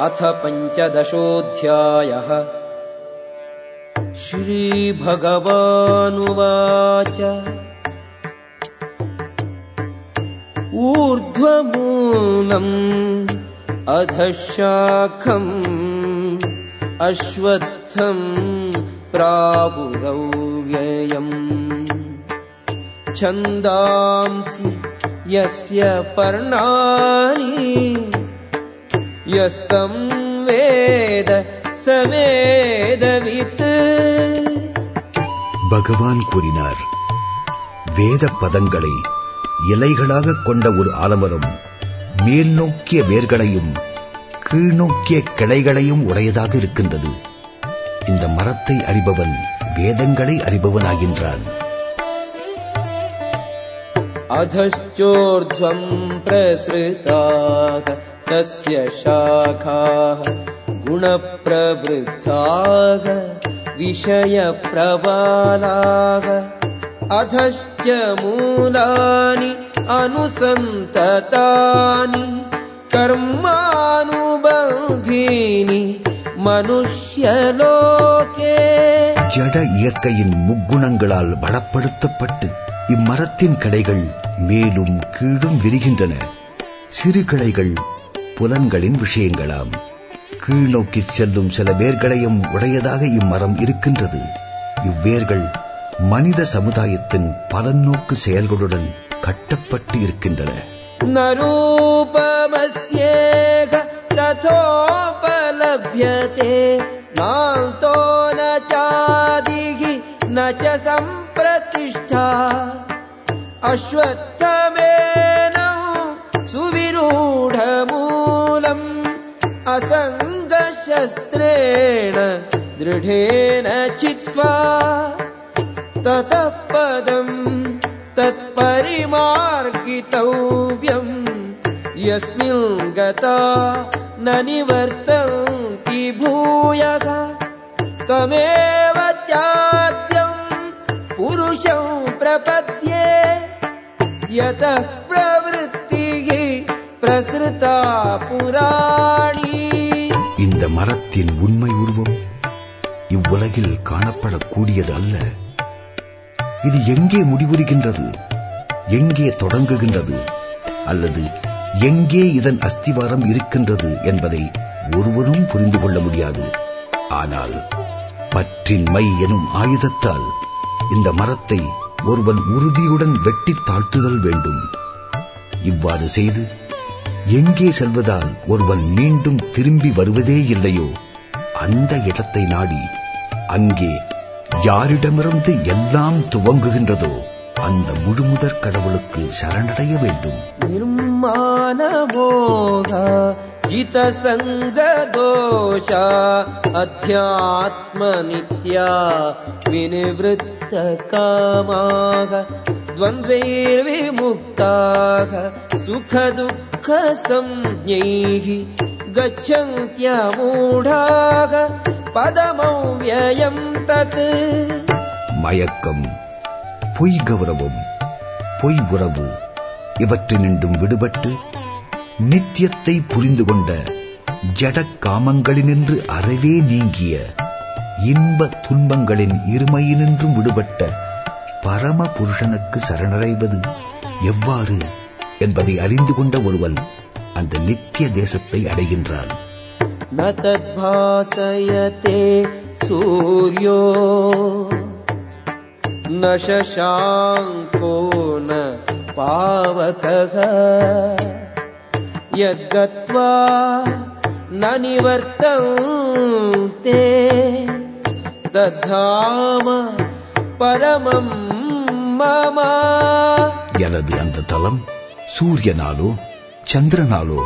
अथ पञ्चदशोऽध्यायः। श्रीभगवानुवाच। ऊर्ध्वमूलम् अधः शाखम् अश्वत्थम् प्रापुरव्ययम् छन्दांसि यस्य पर्णानि यस्तम् वेद स वेदवित् பகவான் கூறினார் வேத பதங்களை இலைகளாக கொண்ட ஒரு ஆலமரம் மேல் நோக்கிய வேர்களையும் கீழ்நோக்கிய கிளைகளையும் உடையதாக இருக்கின்றது இந்த மரத்தை அறிபவன் வேதங்களை அறிபவனாகின்றான் अधश्चोर्ध्वम् प्रसृताः तस्य शाखाः गुणप्रवृद्धाः विषयप्रबालाः अधश्च मूलानि अनुसन्ततानि कर्मानुबन्धीनि मनुष्यलोके ஜட இயற்கையின் முக்குணங்களால் பலப்படுத்தப்பட்டு இம்மரத்தின் கிளைகள் மேலும் கீழும் விரிகின்றன சிறு கிளைகள் புலன்களின் விஷயங்களாம். கீழ் செல்லும் சில வேர்களையும் உடையதாக இம்மரம் இருக்கின்றது. இவ்வேர்கள் மனித சமுதாயத்தின் பலநோக்கு செயல்களுடன் கட்டப்பட்டு இருக்கின்றன. சம்பிரதிஷ்டா. அஸ்வத்தமேனம் சுவிரூடமு असङ्गशस्त्रेण दृढेन चित्वा ततः पदम् तत्परिमार्गितव्यम्। यस्मिन् गता न निवर्तन्ति भूयः। तमेव चाद्यम् पुरुषम् प्रपद्ये। यतः प्रवृत्तिः प्रसृता पुराणी இந்த மரத்தின் உண்மை உருவம் இவ்வுலகில் காணப்படக்கூடியது அல்ல. இது எங்கே முடிவுறுகின்றது? எங்கே தொடங்குகின்றது? அல்லது எங்கே இதன் அஸ்திவாரம் இருக்கின்றது என்பதை ஒருவரும் புரிந்து கொள்ள முடியாது. ஆனால் பற்றின் மை எனும் ஆயுதத்தால் இந்த மரத்தை ஒருவன் உறுதியுடன் வெட்டி தாழ்த்துதல் வேண்டும். இவ்வாறு செய்து எங்கே செல்வதால் ஒருவன் மீண்டும் திரும்பி வருவதே இல்லையோ? அந்த இடத்தை நாடி அங்கே யாரிடமிருந்து எல்லாம் துவங்குகின்றதோ? அந்த முழுமுதற் கடவுளுக்கு சரணடைய வேண்டும் निर्माणमोघ जितसङ्गदोषा अध्यात्मनित्या विनिवृत्तकामाः द्वन्द्वैर्विमुक्ताः सुखदुःखसंज्ञैः गच्छन्त्यमूढाः पदमव्ययम् तत् மயக்கம் பொய் கௌரவம் பொய் உறவு இவற்றினின்றும் விடுபட்டு நித்தியத்தை புரிந்து கொண்ட ஜட காமங்களினின்று அறவே நீங்கிய இன்ப துன்பங்களின் இருமையினின்றும் விடுபட்ட பரம புருஷனுக்கு சரணடைவது எவ்வாறு என்பதை அறிந்து கொண்ட ஒருவன் அந்த நித்திய தேசத்தை அடைகின்றான் न तद्भासयते सूर्यो न शशाङ्को न पावकः यद्गत्वा न निवर्तन्ते तद्धाम परमम् मम எனது அந்த தலம் சூரியனாலோ சந்திரனாலோ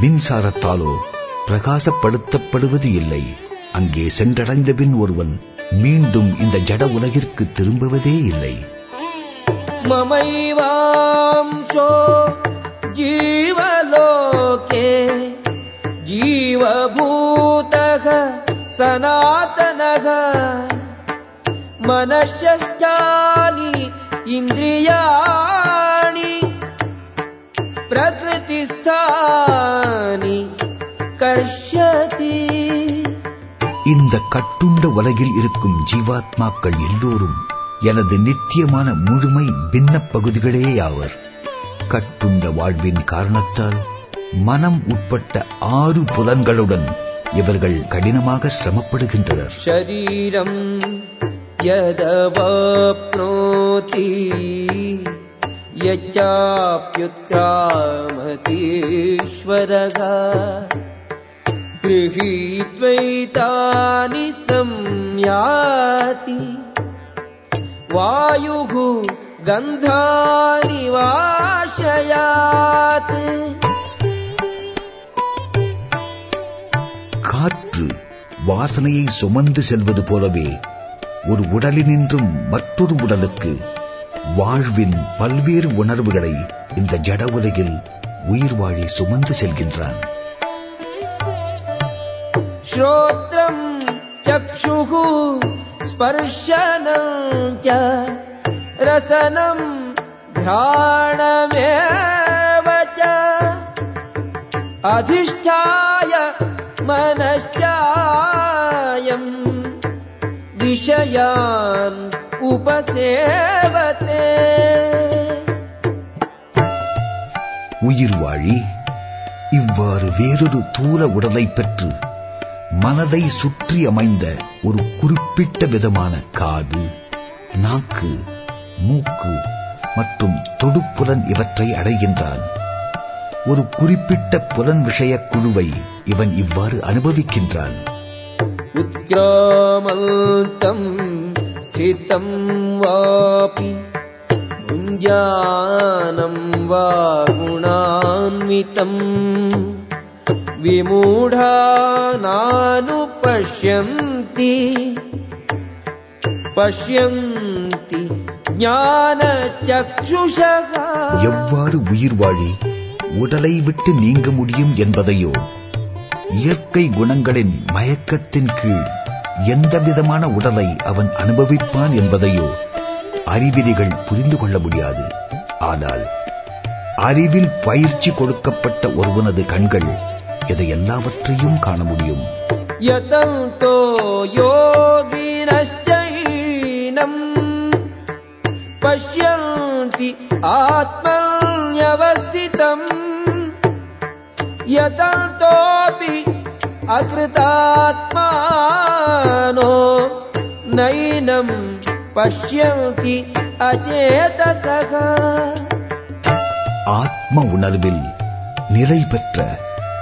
மின்சாரத்தாலோ பிரகாசப்படுத்தப்படுவது இல்லை அங்கே சென்றடைந்த பின் ஒருவன் மீண்டும் இந்த ஜட உலகிற்கு திரும்புவதே இல்லை. மமைவாம் சோ ஜீவலோகே ஜீவபூதக சனாதனக. மனசாலி இந்திரியா இந்த கட்டுண்ட உலகில் இருக்கும் ஜீவாத்மாக்கள் எல்லோரும் எனது நித்தியமான முழுமை பின்ன பகுதிகளே ஆவர் கட்டுண்ட வாழ்வின் காரணத்தால் மனம் உட்பட்ட ஆறு புலன்களுடன் இவர்கள் கடினமாக சிரமப்படுகின்றனர். சரீரம் யதவாப்னோதி யச்சாப்யுத்கிராமதீஸ்வரகா गृहीत्वैतानि संयाति वायुः गन्धानि वाशयात् காற்று வாசனையை சுமந்து செல்வது போலவே ஒரு உடலினின்றும் மற்றொரு உடலுக்கு வாழ்வின் பல்வேறு உணர்வுகளை இந்த ஜட உலகில் உயிர் வாழி சுமந்து செல்கின்றான் श्रोत्रम् चक्षुः स्पर्शनम् च रसनम् घ्राणमेव च अधिष्ठाय मनश्चायम् विषयान् उपसेवते உயிர் வாழி இவ்வாறு வேறொரு தூல உடலை பெற்று மனதை சுற்றி அமைந்த ஒரு குறிப்பிட்ட விதமான காது நாக்கு மூக்கு மற்றும் தொடுப்புலன் இவற்றை அடைகின்றான். ஒரு குறிப்பிட்ட புலன் விஷய குழுவை இவன் இவ்வாறு அனுபவிக்கின்றான். உத்ராமல்தம் தம் வாபி ஞானம் வா குணான்விதம் विमूढा नानुपश्यन्ति पश्यन्ति ज्ञानचक्षुषः எவ்வாறு உயிர் வாழி உடலை விட்டு நீங்க முடியும் என்பதையோ இயற்கை குணங்களின் மயக்கத்தின் கீழ் எந்த விதமான உடலை அவன் அனுபவிப்பான் என்பதையோ அறிவிலிகள் புரிந்து கொள்ள முடியாது ஆனால் அறிவில் பயிற்சி கொடுக்கப்பட்ட ஒருவனது கண்கள் இதை எல்லாவற்றையும் காண முடியும். யதந்தோ யோகினஷ்டைனம் பஷ்யந்தி ஆத்மன்யவஸ்திதம் யதந்தோபி அகிருதாத்மானோ நைனம் பஷ்யந்தி அச்சேதசக ஆத்ம உணர்வில் நிலை பெற்ற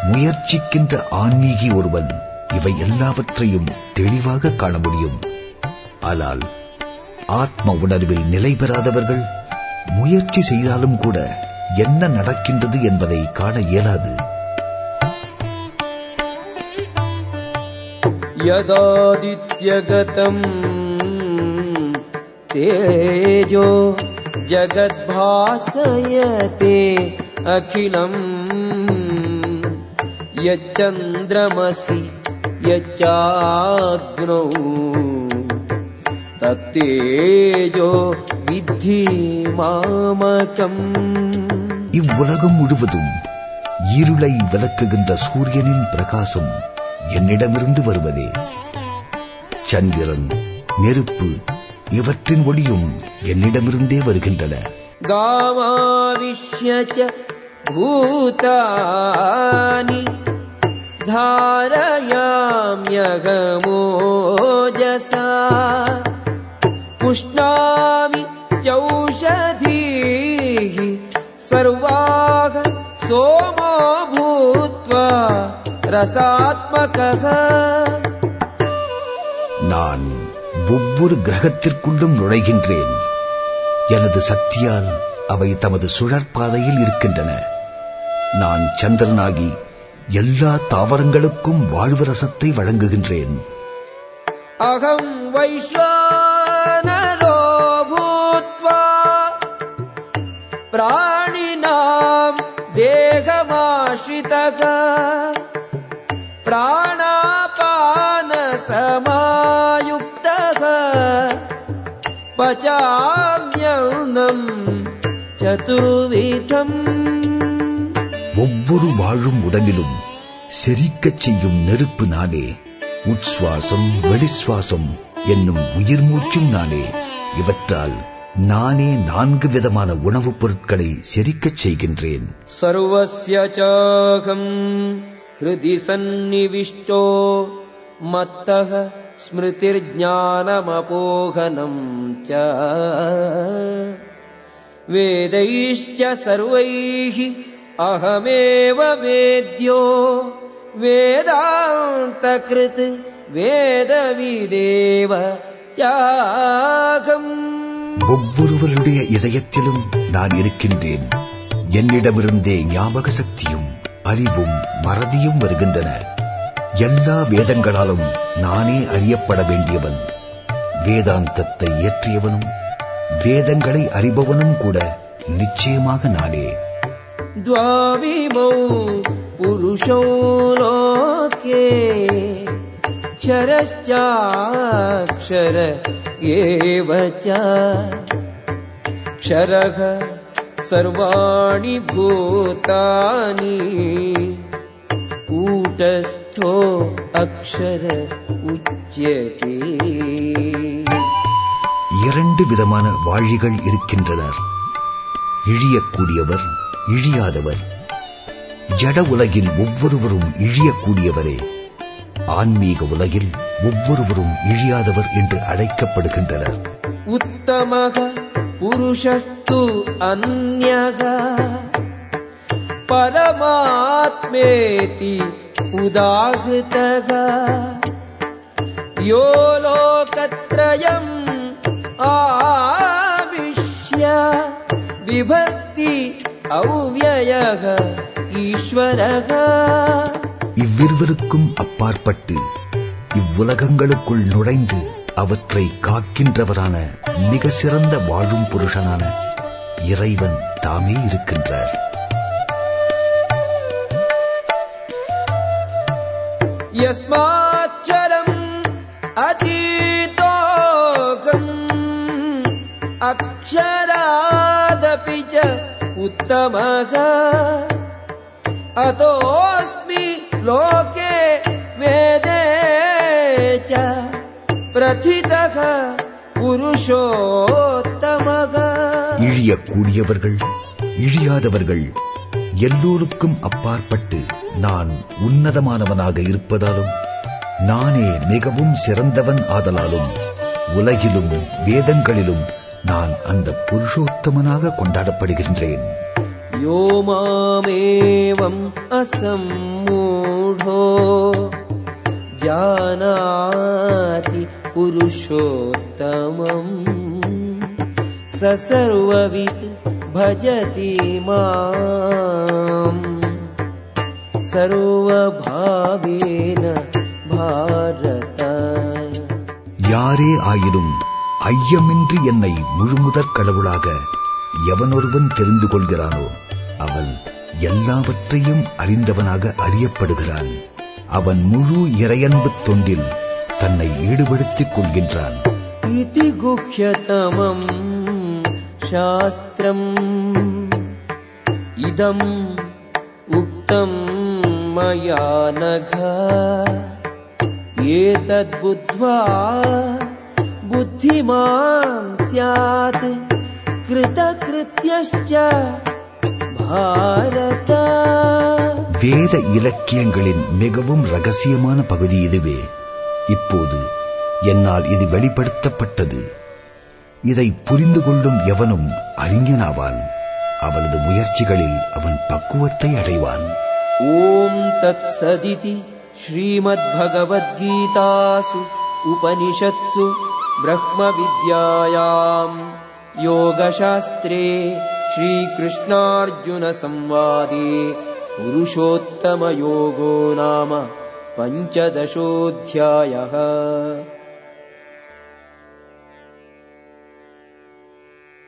முயற்சிக்கின்ற ஆன்மீகி ஒருவன் இவை எல்லாவற்றையும் தெளிவாக காண முடியும் ஆனால் ஆத்ம உணர்வில் நிலை பெறாதவர்கள் முயற்சி செய்தாலும் கூட என்ன நடக்கின்றது என்பதை காண இயலாது यदादित्यगतम् तेजो जगद्भासयते अखिलम् यच्चन्द्रमसि यच्चाग्नौ तत्तेजो विद्धि मामकम् இவ்வுலகம் முழுவதும் இருளை விளக்குகின்ற சூரியனின் பிரகாசம் என்னிடமிருந்து வருவதே சந்திரன் நெருப்பு இவற்றின் ஒளியும் என்னிடமிருந்தே வருகின்றன गामाविश्य च भूतानि धारयाम्यगमोजसा पुष्णामि चौषधीः सर्वाः सोमो भूत्वा रसात्मकः நான் ஒவ்வொரு கிரகத்திற்குள்ளும் நுழைகின்றேன் எனது சக்தியால் அவை தமது சுழற்பாதையில் இருக்கின்றன நான் சந்திரனாகி எல்லா தாவரங்களுக்கும் வாழ்வு ரசத்தை வழங்குகின்றேன். அகம் வைஸ்வானரோ பூத்வா பிராணினாம் தேகமாஸ்ரிதக பிராணாபான சமாயுக்தக பச்சாமியம் சதுர்விதம். ஒவ்வொரு வாழும் உடலிலும் செரிக்கச் செய்யும் நெருப்பு நானே உட்சுவாசம் வெளிசுவாசம் என்னும் உயிர் மூச்சும் நானே இவற்றால் நானே நான்கு விதமான உணவுப் பொருட்களை செரிக்கச் செய்கின்றேன். சர்வசியாகம் ஹிருதி சந்நிவிஷ்டோ மத்தக ஸ்மிருதிர்ஞானமபோகனம் ச. வேதைஷ்ட சர்வைஹி அகமேவ வேத்யோ வேதாந்த கிருத் வேதவிதேவ தியாகம் ஒவ்வொருவருடைய இதயத்திலும் நான் இருக்கின்றேன். என்னிடமிருந்தே ஞாபக சக்தியும் அறிவும் மறதியும் வருகின்றன. எல்லா வேதங்களாலும் நானே அறியப்பட வேண்டியவன். வேதாந்தத்தை இயற்றியவனும் வேதங்களை அறிபவனும் கூட நிச்சயமாக நானே. द्वाविमौ पुरुषौ लोके क्षरश्चाक्षर एव च क्षरः सर्वाणि भूतानि कूटस्थो अक्षर उच्यते இரண்டு விதமான வாழிகள் இருக்கின்றனர் இழியக்கூடியவர் இழியாதவர். ஜட உலகில் ஒவ்வொருவரும் இழியக்கூடியவரே. ஆன்மீக உலகில் ஒவ்வொருவரும் இழியாதவர் என்று அழைக்கப்படுகின்றனர். உத்தமக புருஷஸ்து அந்யக பரமாத்மேதி உதாகிருதக யோ லோகத்ரயம் ஆவிஷ்ய அவ்யயக ஈஸ்வரக. இவ்விருவருக்கும் அப்பாற்பட்டு இவ்வுலகங்களுக்குள் நுழைந்து அவற்றை காக்கின்றவரான மிக சிறந்த வாழும் புருஷனான இறைவன் தாமே இருக்கின்றார். யஸ்மாச்சரம் அதீதோகம் அக்ஷரா उत्तमः अतोऽस्मि लोके वेदे च प्रथितः पुरुषोत्तमः இழியக்கூடியவர்கள் இழியாதவர்கள் எல்லோருக்கும் அப்பாற்பட்டு நான் உன்னதமானவனாக இருப்பதாலும் நானே மிகவும் சிறந்தவன் ஆதலாலும் உலகிலும் வேதங்களிலும் நான் அந்த புருஷோத்தமனாக கொண்டாடப்படுகின்றேன் यो मामेवम् असम्मूढो जानाति पुरुषोत्तमम् स सर्ववित् भजति माम् सर्वभावेन भारत யாரே ஆயினும் ஐயமின்றி என்னை முழுமுதற் கடவுளாக எவனொருவன் தெரிந்து கொள்கிறானோ அவன் எல்லாவற்றையும் அறிந்தவனாக அறியப்படுகிறான். அவன் முழு இறையன்பு தொண்டில் தன்னை ஈடுபடுத்திக் கொள்கின்றான். இது குஹ்யதமம் சாஸ்திரம். இதம் உக்தம் மயா நக ஏதத் புத்வா बुद्धिमान् स्यात् कृतकृत्यश्च भारत வேத இலக்கியங்களின் மிகவும் ரகசியமான பகுதி இதுவே இப்போது என்னால் இது வெளிப்படுத்தப்பட்டது இதை புரிந்து கொள்ளும் எவனும் அறிஞனாவான் அவனது முயற்சிகளில் அவன் பக்குவத்தை அடைவான் ॐ तत्सदिति श्रीमद्भगवद्गीतासु उपनिषत्सु ब्रह्मविद्यायाम् योगशास्त्रे श्रीकृष्णार्जुनसंवादे पुरुषोत्तमयोगो नाम पञ्चदशोऽध्यायः